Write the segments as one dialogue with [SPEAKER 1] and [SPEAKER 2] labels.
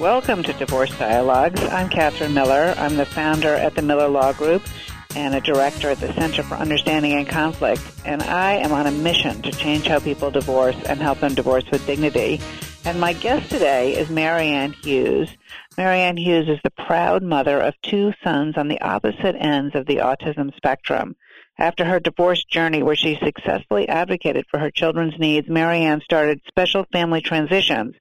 [SPEAKER 1] Welcome to Divorce Dialogues. I'm Catherine Miller. I'm the founder at the Miller Law Group and a director at the Center for Understanding and Conflict. And I am on a mission to change how people divorce and help them divorce with dignity. And my guest today is Marianne Hughes. Marianne Hughes is the proud mother of two sons on the opposite ends of the autism spectrum. After her divorce journey where she successfully advocated for her children's needs, Marianne started Special Family Transitions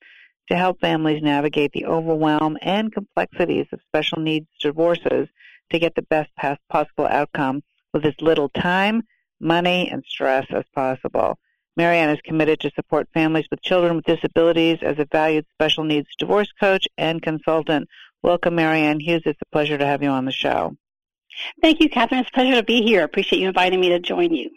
[SPEAKER 1] to help families navigate the overwhelm and complexities of special needs divorces to get the best possible outcome with as little time, money, and stress as possible. Marianne is committed to support families with children with disabilities as a valued special needs divorce coach and consultant. Welcome, Marianne Hughes. It's a pleasure to have you on the show.
[SPEAKER 2] Thank you, Catherine. It's a pleasure to be here. Appreciate you inviting me to join you.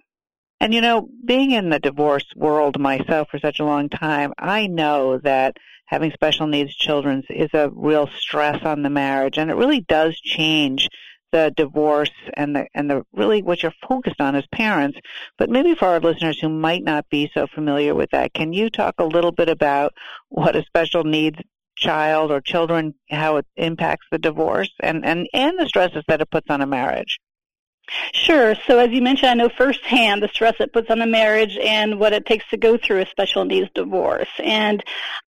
[SPEAKER 1] And you know, being in the divorce world myself for such a long time, I know that having special needs children is a real stress on the marriage and it really does change the divorce and the and the really what you're focused on as parents. But maybe for our listeners who might not be so familiar with that, can you talk a little bit about what a special needs child or children how it impacts the divorce and and and the stresses that it puts on a marriage?
[SPEAKER 2] Sure. So as you mentioned, I know firsthand the stress it puts on a marriage and what it takes to go through a special needs divorce. And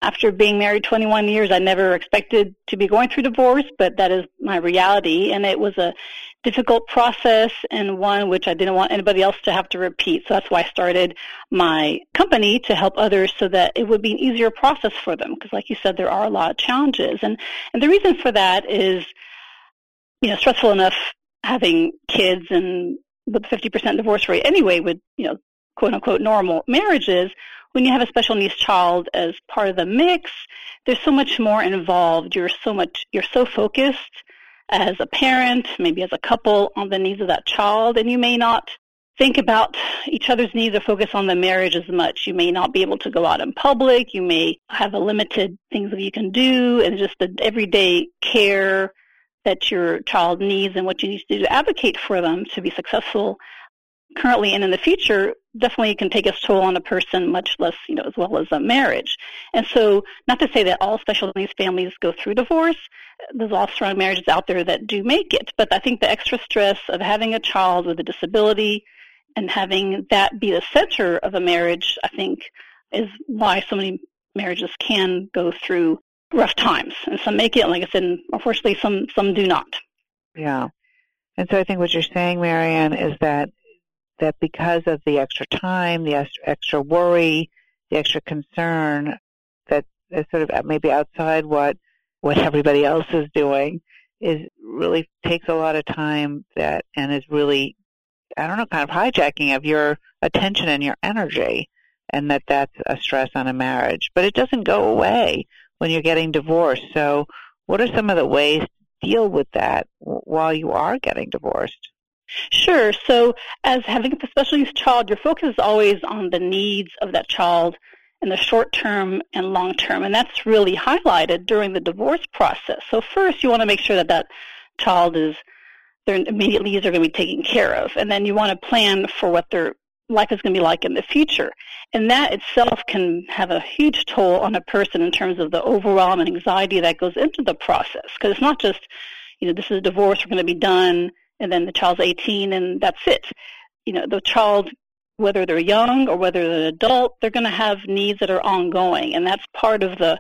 [SPEAKER 2] after being married 21 years, I never expected to be going through divorce, but that is my reality. And it was a difficult process and one which I didn't want anybody else to have to repeat. So that's why I started my company to help others so that it would be an easier process for them. Because like you said, there are a lot of challenges. And, and the reason for that is, you know, stressful enough having kids and with 50% divorce rate anyway with, you know, quote unquote normal marriages, when you have a special needs child as part of the mix, there's so much more involved. You're so much, you're so focused as a parent, maybe as a couple on the needs of that child, and you may not think about each other's needs or focus on the marriage as much. You may not be able to go out in public. You may have a limited things that you can do and just the everyday care that your child needs and what you need to do to advocate for them to be successful currently and in the future definitely can take its toll on a person much less you know as well as a marriage. And so not to say that all special needs families go through divorce. There's all strong marriages out there that do make it. But i think the extra stress of having a child with a disability and having that be the center of a marriage i think is why so many marriages can go through rough times, and some make it. Like I said, unfortunately, some some do not.
[SPEAKER 1] Yeah, and so I think what you're saying, Marianne, is that that because of the extra time, the extra worry, the extra concern, that is sort of maybe outside what what everybody else is doing, is really takes a lot of time that and is really I don't know, kind of hijacking of your attention and your energy, and that that's a stress on a marriage. But it doesn't go away when you're getting divorced. So, what are some of the ways to deal with that while you are getting divorced?
[SPEAKER 2] Sure. So, as having a special needs child, your focus is always on the needs of that child in the short term and long term, and that's really highlighted during the divorce process. So, first, you want to make sure that that child is their immediate needs are going to be taken care of, and then you want to plan for what their life is going to be like in the future. And that itself can have a huge toll on a person in terms of the overwhelm and anxiety that goes into the process. Because it's not just, you know, this is a divorce, we're going to be done, and then the child's 18 and that's it. You know, the child, whether they're young or whether they're an adult, they're going to have needs that are ongoing. And that's part of the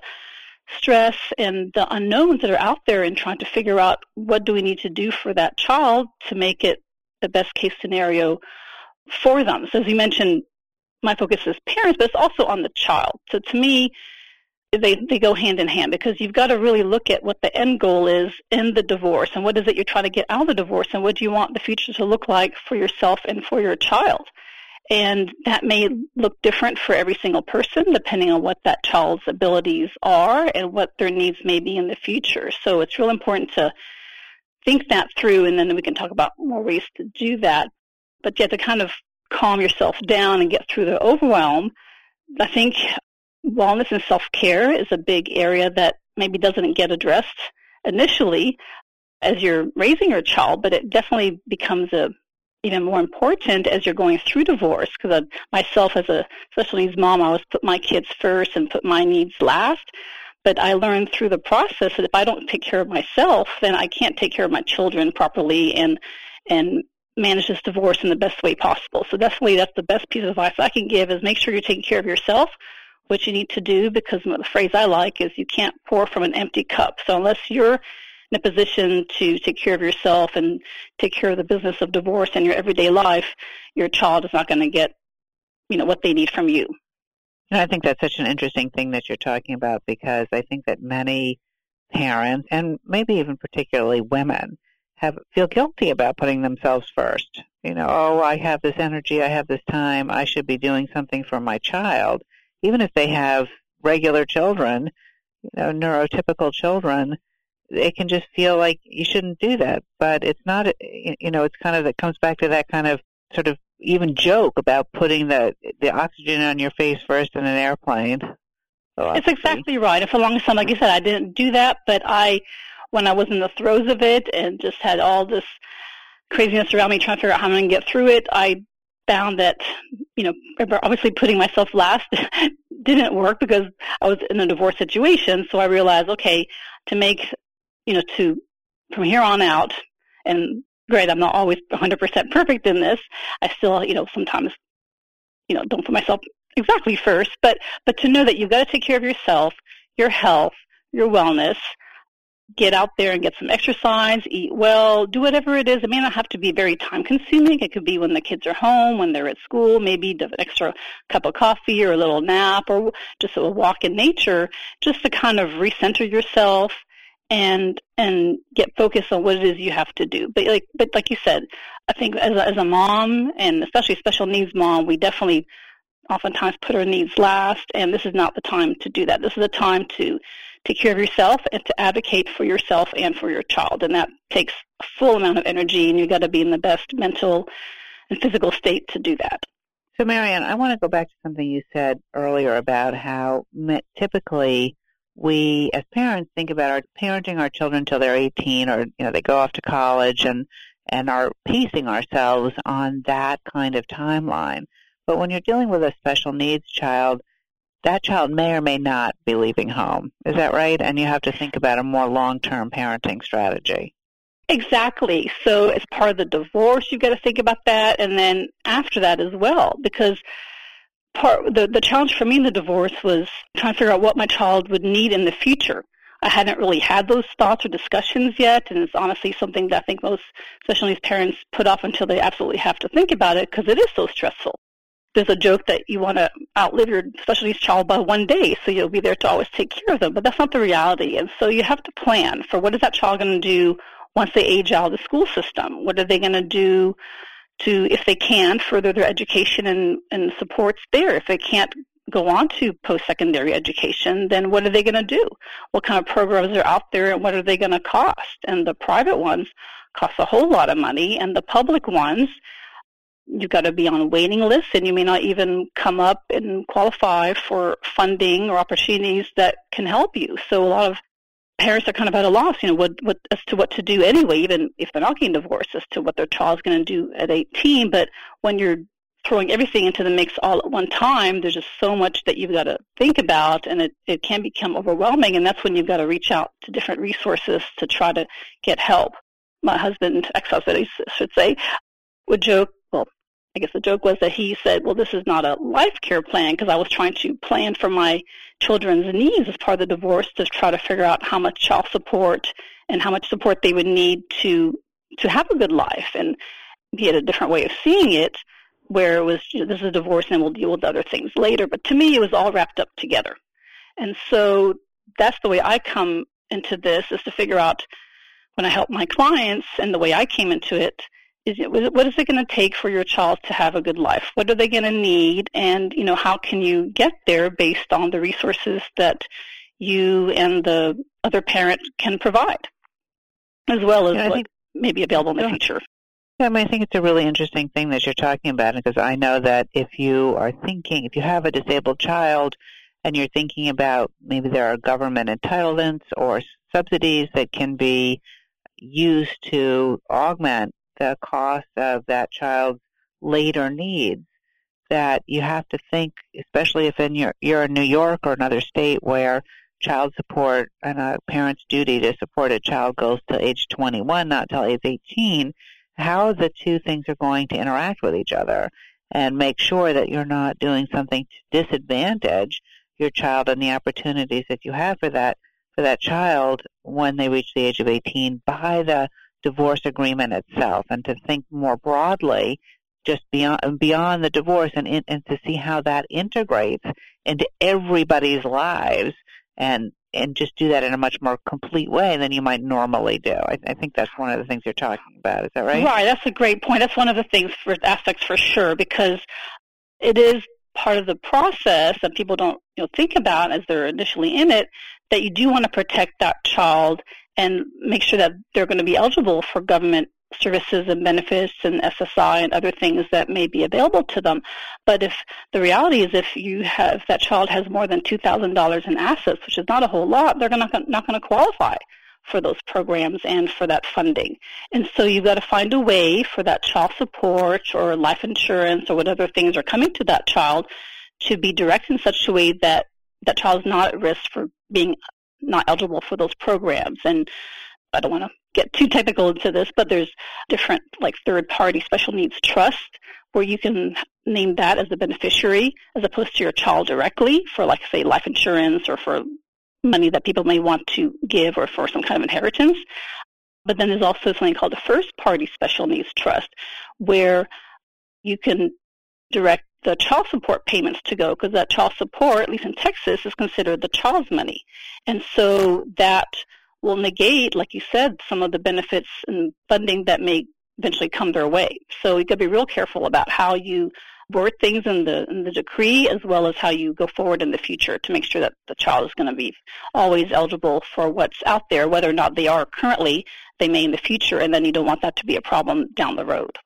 [SPEAKER 2] stress and the unknowns that are out there in trying to figure out what do we need to do for that child to make it the best case scenario for them. So as you mentioned, my focus is parents, but it's also on the child. So to me, they, they go hand in hand because you've got to really look at what the end goal is in the divorce and what is it you're trying to get out of the divorce and what do you want the future to look like for yourself and for your child. And that may look different for every single person depending on what that child's abilities are and what their needs may be in the future. So it's real important to think that through and then we can talk about more ways to do that. But have to kind of calm yourself down and get through the overwhelm. I think wellness and self-care is a big area that maybe doesn't get addressed initially as you're raising your child, but it definitely becomes a even more important as you're going through divorce because myself as a special needs mom, I always put my kids first and put my needs last. But I learned through the process that if I don't take care of myself, then I can't take care of my children properly and and manage this divorce in the best way possible. So definitely that's the best piece of advice I can give is make sure you're taking care of yourself, what you need to do, because the phrase I like is you can't pour from an empty cup. So unless you're in a position to take care of yourself and take care of the business of divorce in your everyday life, your child is not going to get, you know, what they need from you.
[SPEAKER 1] And I think that's such an interesting thing that you're talking about because I think that many parents and maybe even particularly women have feel guilty about putting themselves first. You know, oh, I have this energy, I have this time, I should be doing something for my child. Even if they have regular children, you know, neurotypical children, it can just feel like you shouldn't do that. But it's not, you know, it's kind of, it comes back to that kind of sort of even joke about putting the, the oxygen on your face first in an airplane.
[SPEAKER 2] It's exactly right. And for a long time, like you said, I didn't do that, but I, when I was in the throes of it and just had all this craziness around me trying to figure out how I'm going to get through it, I found that, you know, obviously putting myself last didn't work because I was in a divorce situation. So I realized, okay, to make you know, to from here on out, and great, I'm not always 100% perfect in this. I still, you know, sometimes, you know, don't put myself exactly first, but but to know that you've got to take care of yourself, your health, your wellness. Get out there and get some exercise, eat well, do whatever it is. It may not have to be very time consuming. It could be when the kids are home, when they're at school, maybe an extra cup of coffee or a little nap or just a walk in nature, just to kind of recenter yourself and and get focused on what it is you have to do. But like but like you said, I think as a, as a mom and especially special needs mom, we definitely oftentimes put our needs last, and this is not the time to do that. This is the time to take care of yourself and to advocate for yourself and for your child, and that takes a full amount of energy, and you've got to be in the best mental and physical state to do that.
[SPEAKER 1] So, Marianne, I want to go back to something you said earlier about how typically we as parents think about our parenting our children until they're 18 or you know they go off to college and and are pacing ourselves on that kind of timeline. But when you're dealing with a special needs child, that child may or may not be leaving home. Is that right? And you have to think about a more long-term parenting strategy.
[SPEAKER 2] Exactly. So as part of the divorce, you've got to think about that, and then after that as well, because part the, the challenge for me in the divorce was trying to figure out what my child would need in the future. I hadn't really had those thoughts or discussions yet, and it's honestly something that I think most special needs parents put off until they absolutely have to think about it because it is so stressful. There's a joke that you want to outlive your special needs child by one day, so you'll be there to always take care of them, but that's not the reality. And so you have to plan for what is that child going to do once they age out of the school system? What are they going to do to, if they can, further their education and, and supports there. If they can't go on to post-secondary education, then what are they going to do? What kind of programs are out there and what are they going to cost? And the private ones cost a whole lot of money and the public ones, you've got to be on waiting lists and you may not even come up and qualify for funding or opportunities that can help you. So a lot of parents are kind of at a loss, you know, what, what, as to what to do anyway, even if they're not getting divorced, as to what their child's going to do at 18. But when you're throwing everything into the mix all at one time, there's just so much that you've got to think about, and it, it can become overwhelming. And that's when you've got to reach out to different resources to try to get help. My husband, ex-husband, I should say, would joke, I guess the joke was that he said, well, this is not a life care plan because I was trying to plan for my children's needs as part of the divorce to try to figure out how much child support and how much support they would need to to have a good life. And he had a different way of seeing it where it was, you know, this is a divorce and we'll deal with other things later. But to me, it was all wrapped up together. And so that's the way I come into this is to figure out when I help my clients and the way I came into it is it, what is it going to take for your child to have a good life? What are they going to need? And, you know, how can you get there based on the resources that you and the other parent can provide, as well as yeah, what think, may be available in the yeah. future?
[SPEAKER 1] Yeah, I mean, I think it's a really interesting thing that you're talking about because I know that if you are thinking, if you have a disabled child and you're thinking about maybe there are government entitlements or subsidies that can be used to augment the cost of that child's later needs that you have to think, especially if in your, you're in New York or another state where child support and a parent's duty to support a child goes to age 21, not till age 18, how the two things are going to interact with each other. And make sure that you're not doing something to disadvantage your child and the opportunities that you have for that for that child when they reach the age of 18 by the divorce agreement itself and to think more broadly just beyond beyond the divorce and and to see how that integrates into everybody's lives and and just do that in a much more complete way than you might normally do. I, I, think that's one of the things you're talking about. Is that right?
[SPEAKER 2] Right. That's a great point. That's one of the things for aspects for sure because it is part of the process that people don't you know think about as they're initially in it that you do want to protect that child and make sure that they're going to be eligible for government services and benefits and SSI and other things that may be available to them. But if the reality is if you have that child has more than $2,000 in assets, which is not a whole lot, they're not, not going to qualify for those programs and for that funding. And so you've got to find a way for that child support or life insurance or whatever things are coming to that child to be directed in such a way that that child is not at risk for being not eligible for those programs. And I don't want to get too technical into this, but there's different like third party special needs trust where you can name that as the beneficiary as opposed to your child directly for like say life insurance or for money that people may want to give or for some kind of inheritance. But then there's also something called a first party special needs trust where you can direct the child support payments to go because that child support, at least in Texas, is considered the child's money. And so that will negate, like you said, some of the benefits and funding that may eventually come their way. So you got to be real careful about how you word things in the in the decree as well as how you go forward in the future to make sure that the child is going to be always eligible for what's out there, whether or not they are currently, they may in the future, and then you don't want that to be a problem down the road.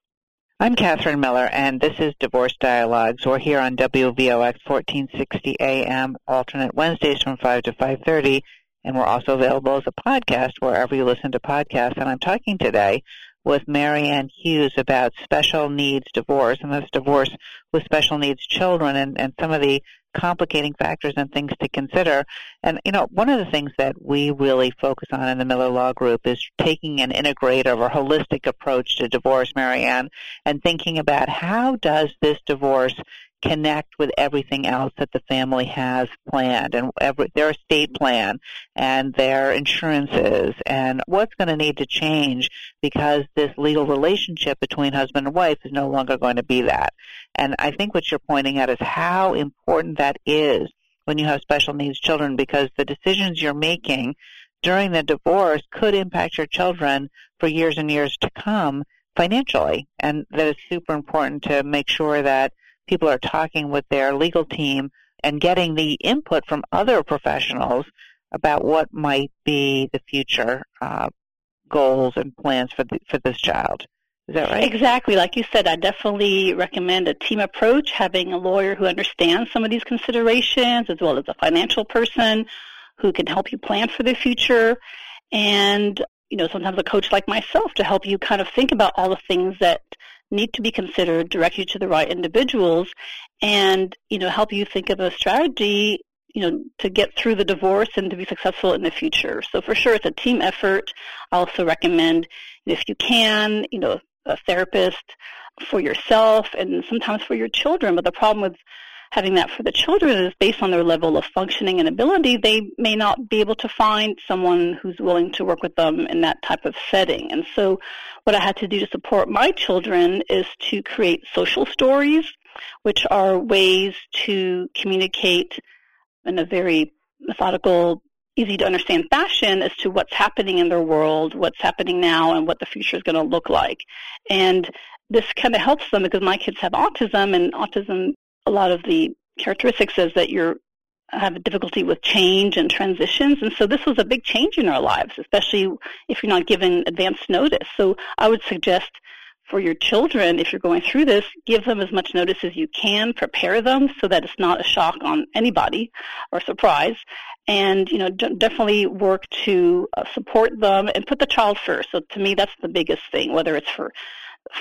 [SPEAKER 1] I'm Catherine Miller, and this is Divorce Dialogues. We're here on WVOX 1460 AM, alternate Wednesdays from 5 to 5.30, and we're also available as a podcast wherever you listen to podcasts. And I'm talking today with Marianne Hughes about special needs divorce, and that's divorce with special needs children, and, and some of the complicating factors and things to consider. And, you know, one of the things that we really focus on in the Miller Law Group is taking an integrative or holistic approach to divorce, Marianne, and thinking about how does this divorce connect with everything else that the family has planned and every, their estate plan and their insurances and what's going to need to change because this legal relationship between husband and wife is no longer going to be that. And I think what you're pointing out is how important that is when you have special needs children because the decisions you're making during the divorce could impact your children for years and years to come financially. And that is super important to make sure that people are talking with their legal team and getting the input from other professionals about what might be the future uh, goals and plans for the, for this child. Is that right?
[SPEAKER 2] Exactly. Like you said, I definitely recommend a team approach, having a lawyer who understands some of these considerations, as well as a financial person who can help you plan for the future. And, you know, sometimes a coach like myself to help you kind of think about all the things that need to be considered, direct you to the right individuals, and you know help you think of a strategy you know to get through the divorce and to be successful in the future. So for sure, it's a team effort. I also recommend if you can, you know, a therapist for yourself and sometimes for your children. But the problem with having that for the children is based on their level of functioning and ability, they may not be able to find someone who's willing to work with them in that type of setting. And so what I had to do to support my children is to create social stories, which are ways to communicate in a very methodical easy to understand fashion as to what's happening in their world, what's happening now, and what the future is going to look like. And this kind of helps them because my kids have autism, and autism, a lot of the characteristics is that you're have difficulty with change and transitions. And so this was a big change in our lives, especially if you're not given advance notice. So I would suggest for your children, if you're going through this, give them as much notice as you can, prepare them so that it's not a shock on anybody or surprise. And, you know, d- definitely work to uh, support them and put the child first. So to me, that's the biggest thing, whether it's for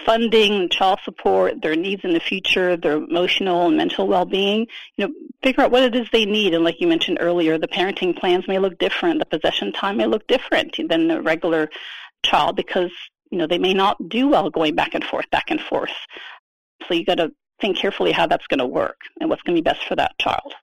[SPEAKER 2] funding, child support, their needs in the future, their emotional and mental well-being, you know, figure out what it is they need. And like you mentioned earlier, the parenting plans may look different. The possession time may look different than the regular child because, you know, they may not do well going back and forth, back and forth. So you got to think carefully how that's going to work and what's going to be best for that child.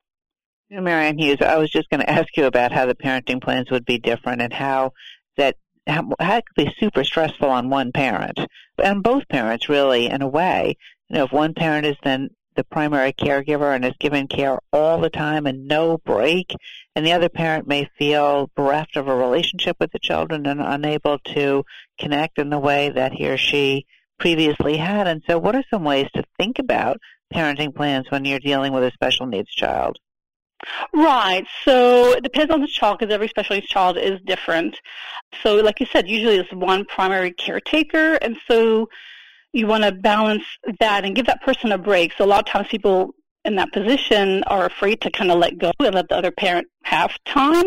[SPEAKER 1] Marianne Hughes, I was just going to ask you about how the parenting plans would be different and how that it could be super stressful on one parent and both parents really in a way. You know, if one parent is then the primary caregiver and is given care all the time and no break, and the other parent may feel bereft of a relationship with the children and unable to connect in the way that he or she previously had. And so, what are some ways to think about parenting plans when you're dealing with a special needs child?
[SPEAKER 2] Right. So it depends on the child because every special needs child is different. So like you said, usually there's one primary caretaker and so you want to balance that and give that person a break. So a lot of times people in that position are afraid to kind of let go and let the other parent have time.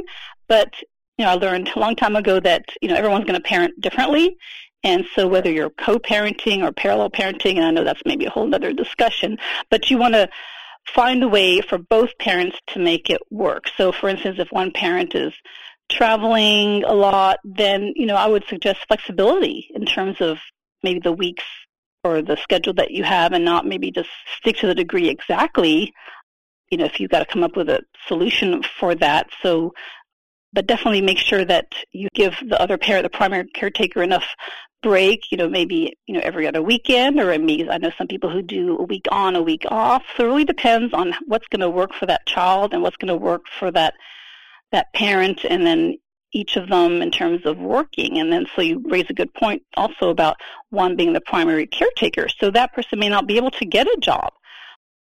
[SPEAKER 2] But, you know, I learned a long time ago that, you know, everyone's going to parent differently. And so whether you're co-parenting or parallel parenting, and I know that's maybe a whole other discussion, but you want to find a way for both parents to make it work. So for instance, if one parent is traveling a lot, then, you know, I would suggest flexibility in terms of maybe the weeks or the schedule that you have and not maybe just stick to the degree exactly. You know, if you've got to come up with a solution for that. So, but definitely make sure that you give the other parent, the primary caretaker, enough break, you know, maybe, you know, every other weekend or maybe I know some people who do a week on, a week off. So it really depends on what's going to work for that child and what's going to work for that that parent and then each of them in terms of working. And then so you raise a good point also about one being the primary caretaker. So that person may not be able to get a job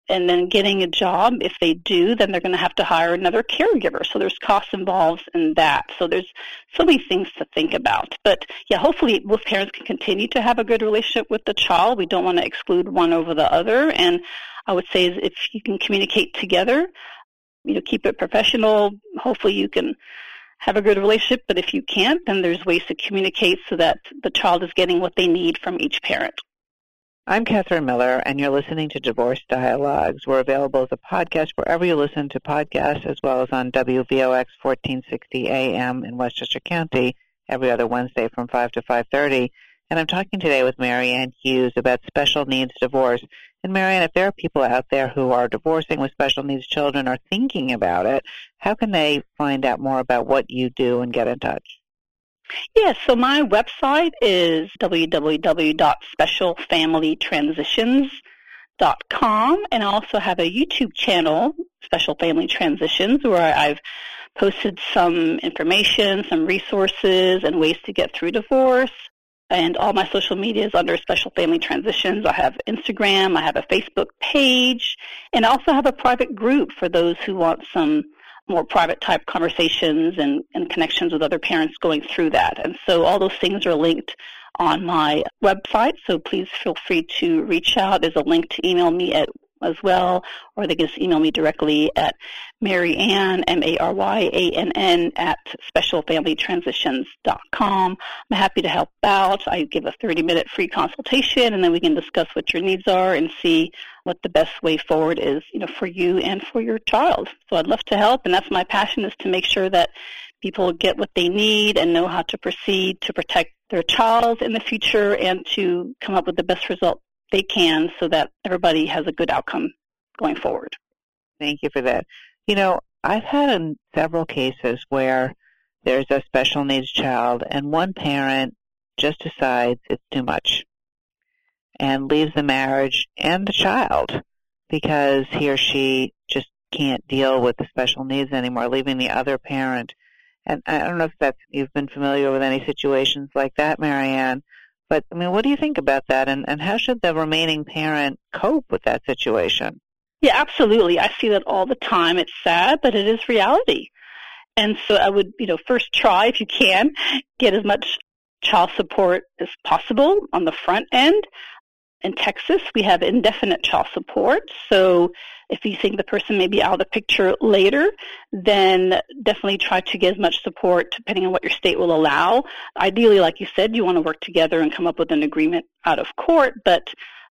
[SPEAKER 2] and then getting a job. If they do, then they're going to have to hire another caregiver. So there's costs involved in that. So there's so many things to think about. But yeah, hopefully both parents can continue to have a good relationship with the child. We don't want to exclude one over the other. And I would say if you can communicate together, you know, keep it professional. Hopefully you can have a good relationship. But if you can't, then there's ways to communicate so that the child is getting what they need from each parent.
[SPEAKER 1] I'm Catherine Miller, and you're listening to Divorce Dialogues. We're available as a podcast wherever you listen to podcasts, as well as on WVOX 1460 AM in Westchester County every other Wednesday from 5 to 5.30. And I'm talking today with Marianne Hughes about special needs divorce. And Marianne, if there are people out there who are divorcing with special needs children or thinking about it, how can they find out more about what you do and get in touch?
[SPEAKER 2] Yes, so my website is www.specialfamilytransitions.com, and I also have a YouTube channel, Special Family Transitions, where I've posted some information, some resources, and ways to get through divorce. And all my social media is under Special Family Transitions. I have Instagram, I have a Facebook page, and I also have a private group for those who want some more private type conversations and, and connections with other parents going through that. And so all those things are linked on my website. So please feel free to reach out. There's a link to email me at as well, or they can just email me directly at Maryann, M-A-R-Y-A-N-N, at specialfamilytransitions.com. I'm happy to help out. I give a 30-minute free consultation, and then we can discuss what your needs are and see what the best way forward is, you know, for you and for your child. So I'd love to help, and that's my passion is to make sure that people get what they need and know how to proceed to protect their child in the future and to come up with the best result they can so that everybody has a good outcome going forward.
[SPEAKER 1] Thank you for that. You know, I've had in several cases where there's a special needs child and one parent just decides it's too much and leaves the marriage and the child because he or she just can't deal with the special needs anymore, leaving the other parent And I don't know if that's you've been familiar with any situations like that, Marianne. But I mean, what do you think about that? And and how should the remaining parent cope with that situation?
[SPEAKER 2] Yeah, absolutely. I see that all the time. It's sad, but it is reality. And so I would, you know, first try if you can get as much child support as possible on the front end. In Texas, we have indefinite child support. So if you think the person may be out of the picture later, then definitely try to get as much support depending on what your state will allow. Ideally, like you said, you want to work together and come up with an agreement out of court, but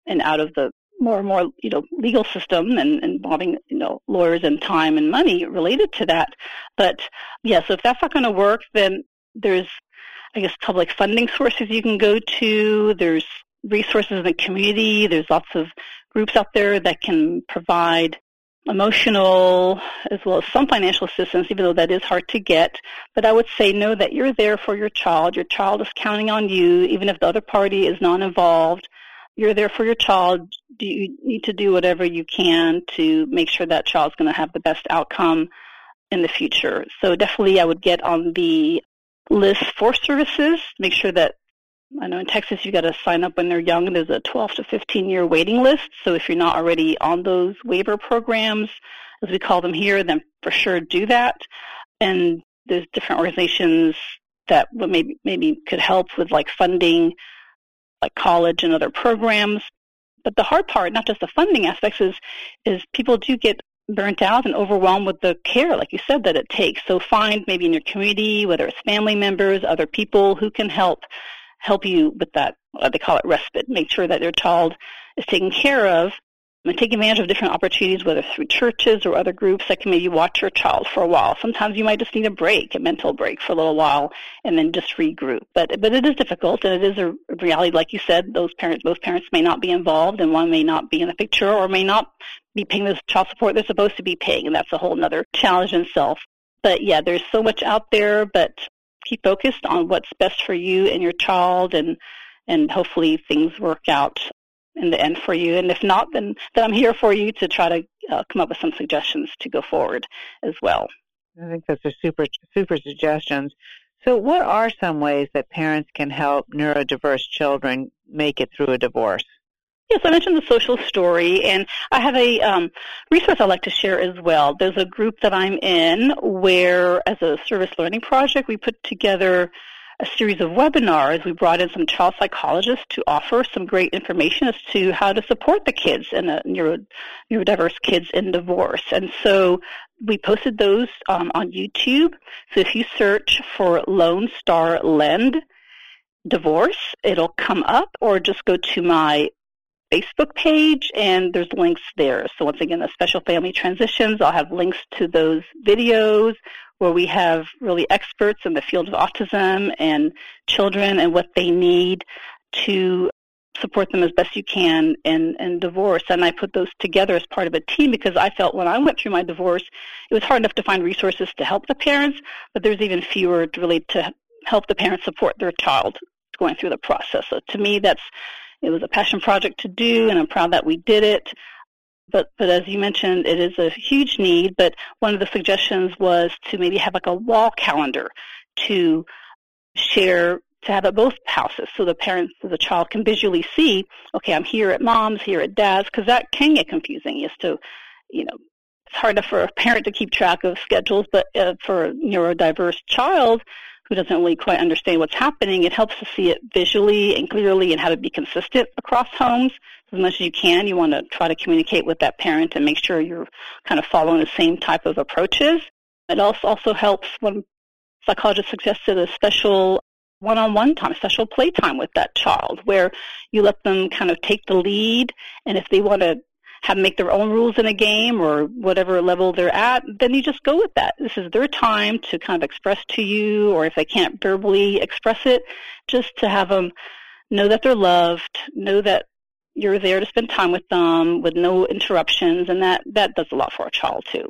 [SPEAKER 2] and out of the more and more, you know, legal system and, involving, you know, lawyers and time and money related to that. But yeah, so if that's not going to work, then there's, I guess, public funding sources you can go to. There's resources in the community. There's lots of groups out there that can provide emotional as well as some financial assistance, even though that is hard to get. But I would say know that you're there for your child. Your child is counting on you, even if the other party is not involved. You're there for your child. You need to do whatever you can to make sure that child's going to have the best outcome in the future. So definitely I would get on the list for services, make sure that I know in Texas you've got to sign up when they're young. There's a 12 to 15 year waiting list. So if you're not already on those waiver programs, as we call them here, then for sure do that. And there's different organizations that maybe maybe could help with like funding, like college and other programs. But the hard part, not just the funding aspects, is is people do get burnt out and overwhelmed with the care, like you said, that it takes. So find maybe in your community, whether it's family members, other people who can help help you with that, they call it respite, make sure that your child is taken care of and take advantage of different opportunities, whether through churches or other groups that can maybe watch your child for a while. Sometimes you might just need a break, a mental break for a little while, and then just regroup. But but it is difficult, and it is a reality. Like you said, those parents, both parents may not be involved, and one may not be in the picture, or may not be paying the child support they're supposed to be paying, and that's a whole other challenge in itself. But yeah, there's so much out there, but keep focused on what's best for you and your child and and hopefully things work out in the end for you. And if not, then, then I'm here for you to try to uh, come up with some suggestions to go forward as well.
[SPEAKER 1] I think those are super, super suggestions. So what are some ways that parents can help neurodiverse children make it through a divorce?
[SPEAKER 2] Yes, I mentioned the social story, and I have a um, resource I'd like to share as well. There's a group that I'm in where, as a service learning project, we put together a series of webinars. We brought in some child psychologists to offer some great information as to how to support the kids and the neuro, neurodiverse kids in divorce. And so we posted those um, on YouTube. So if you search for Lone Star Lend divorce, it'll come up, or just go to my Facebook page, and there's links there. So once again, the Special Family Transitions, I'll have links to those videos where we have really experts in the field of autism and children and what they need to support them as best you can in, in divorce. And I put those together as part of a team because I felt when I went through my divorce, it was hard enough to find resources to help the parents, but there's even fewer really to help the parents support their child going through the process. So to me, that's it was a passion project to do, and I'm proud that we did it. But, but as you mentioned, it is a huge need. But one of the suggestions was to maybe have like a wall calendar to share to have at both houses so the parents so the child can visually see okay i'm here at mom's here at dad's because that can get confusing as to you know it's hard enough for a parent to keep track of schedules but uh, for a neurodiverse child who doesn't really quite understand what's happening, it helps to see it visually and clearly and how to be consistent across homes. As much as you can, you want to try to communicate with that parent and make sure you're kind of following the same type of approaches. It also, also helps when psychologists suggested a special one-on-one time, special playtime with that child where you let them kind of take the lead and if they want to have make their own rules in a game or whatever level they're at, then you just go with that. This is their time to kind of express to you, or if they can't verbally express it, just to have them know that they're loved, know that you're there to spend time with them with no interruptions, and that that does a lot for a child too.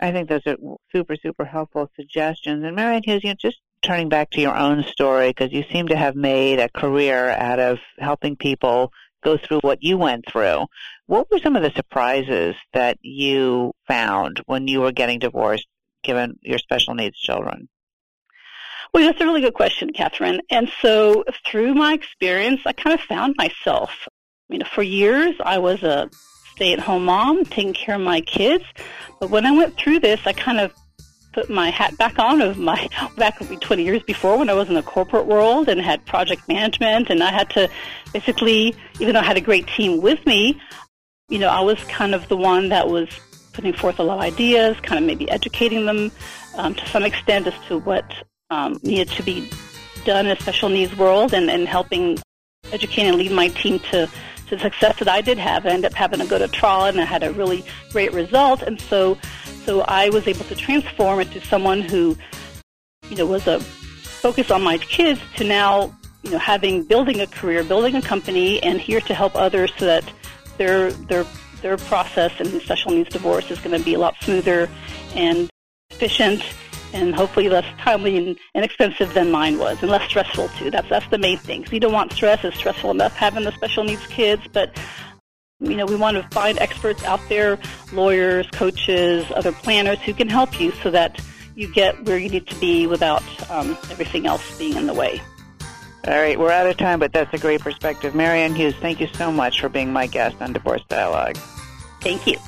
[SPEAKER 1] I think those are super, super helpful suggestions. And Marianne Hughes, you know, just turning back to your own story, because you seem to have made a career out of helping people go through what you went through. What were some of the surprises that you found when you were getting divorced, given your special needs children?
[SPEAKER 2] Well, that's a really good question, Catherine. And so through my experience, I kind of found myself. You know, for years I was a stay-at-home mom, taking care of my kids. But when I went through this, I kind of put my hat back on of my back 20 years before when I was in the corporate world and had project management and I had to basically even though I had a great team with me you know I was kind of the one that was putting forth a lot of ideas kind of maybe educating them um, to some extent as to what um, needed to be done in a special needs world and, and helping educate and lead my team to to the success that I did have. I ended up having to go to trial and I had a really great result. And so, so I was able to transform into someone who, you know, was a focus on my kids to now, you know, having building a career, building a company, and here to help others so that their their their process in special needs divorce is going to be a lot smoother and efficient and hopefully less timely and, and expensive than mine was, and less stressful too. That's that's the main thing. So you don't want stress; it's stressful enough having the special needs kids, but you know we want to find experts out there, lawyers, coaches, other planners who can help you so that you get where you need to be without um, everything else being in the way.
[SPEAKER 1] All right, we're out of time, but that's a great perspective. Marianne Hughes, thank you so much for being my guest on Divorce Dialogue.
[SPEAKER 2] Thank you.